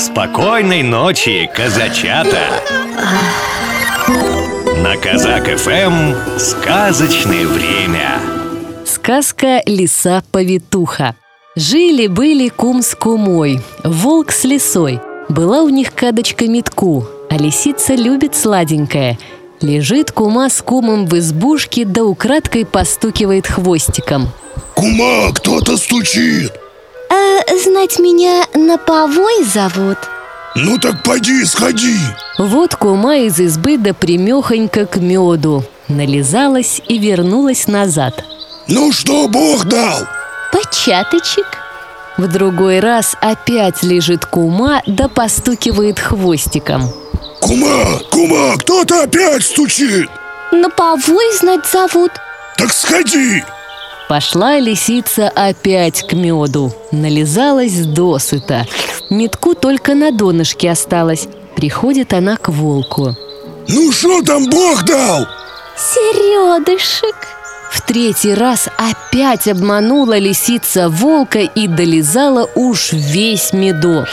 Спокойной ночи, казачата! На Казак ФМ сказочное время. Сказка «Лиса-повитуха». Жили-были кум с кумой, волк с лисой. Была у них кадочка метку, а лисица любит сладенькое. Лежит кума с кумом в избушке, да украдкой постукивает хвостиком. Кума, кто-то стучит а, Знать меня на повой зовут? Ну так пойди сходи. Вот кума из избы да примехонько к меду Нализалась и вернулась назад. Ну что Бог дал? Початочек. В другой раз опять лежит кума да постукивает хвостиком. Кума, кума, кто-то опять стучит. На повой знать зовут? Так сходи Пошла лисица опять к меду. Нализалась досыта. Метку только на донышке осталось. Приходит она к волку. Ну что там Бог дал? Середышек В третий раз опять обманула лисица волка И долизала уж весь медок.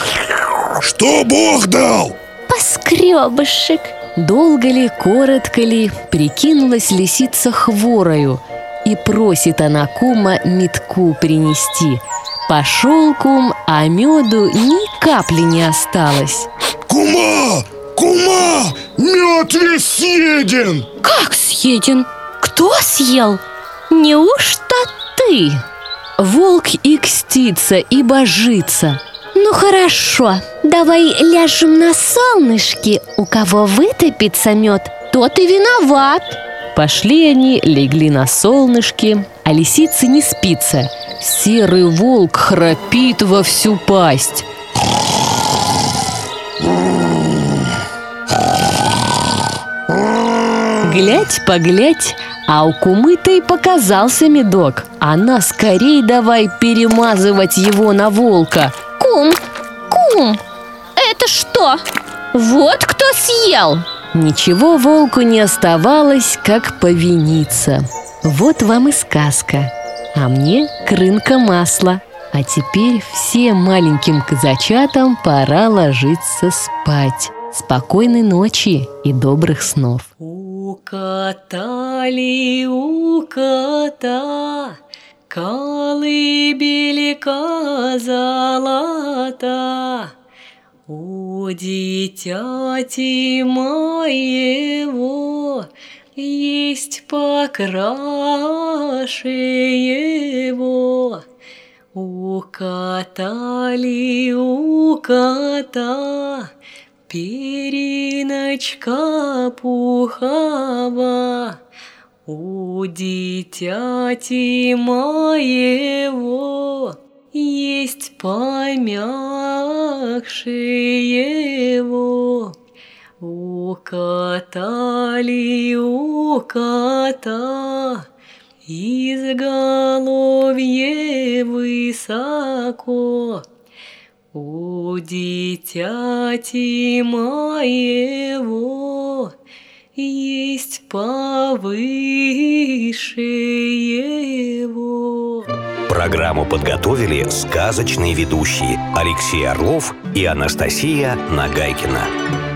Что Бог дал? Поскребышек Долго ли, коротко ли, прикинулась лисица хворою И просит она кума метку принести. Пошел кум, а меду ни капли не осталось. Кума, кума, мед весь съеден! Как съеден? Кто съел? Неужто ты? Волк и кстится, и божится Ну хорошо, давай ляжем на солнышке. У кого вытопится мед, тот и виноват Пошли они, легли на солнышке, а лисица не спится. Серый волк храпит во всю пасть. Глядь, поглядь, а у кумы-то и показался медок. Она скорей давай перемазывать его на волка. Кум, кум, это что? Вот кто съел? Ничего волку не оставалось, как повиниться. Вот вам и сказка. А мне крынка масла. А теперь всем маленьким казачатам пора ложиться спать. Спокойной ночи и добрых снов. Укатали у кота колыбелька золота. У дитяти моего есть покраше его. Укатали у кота периночка пухова. У дитяти моего есть помягше его. Укатали у кота изголовье высоко. У дитяти моего есть повыше его. Программу подготовили сказочные ведущие Алексей Орлов и Анастасия Нагайкина.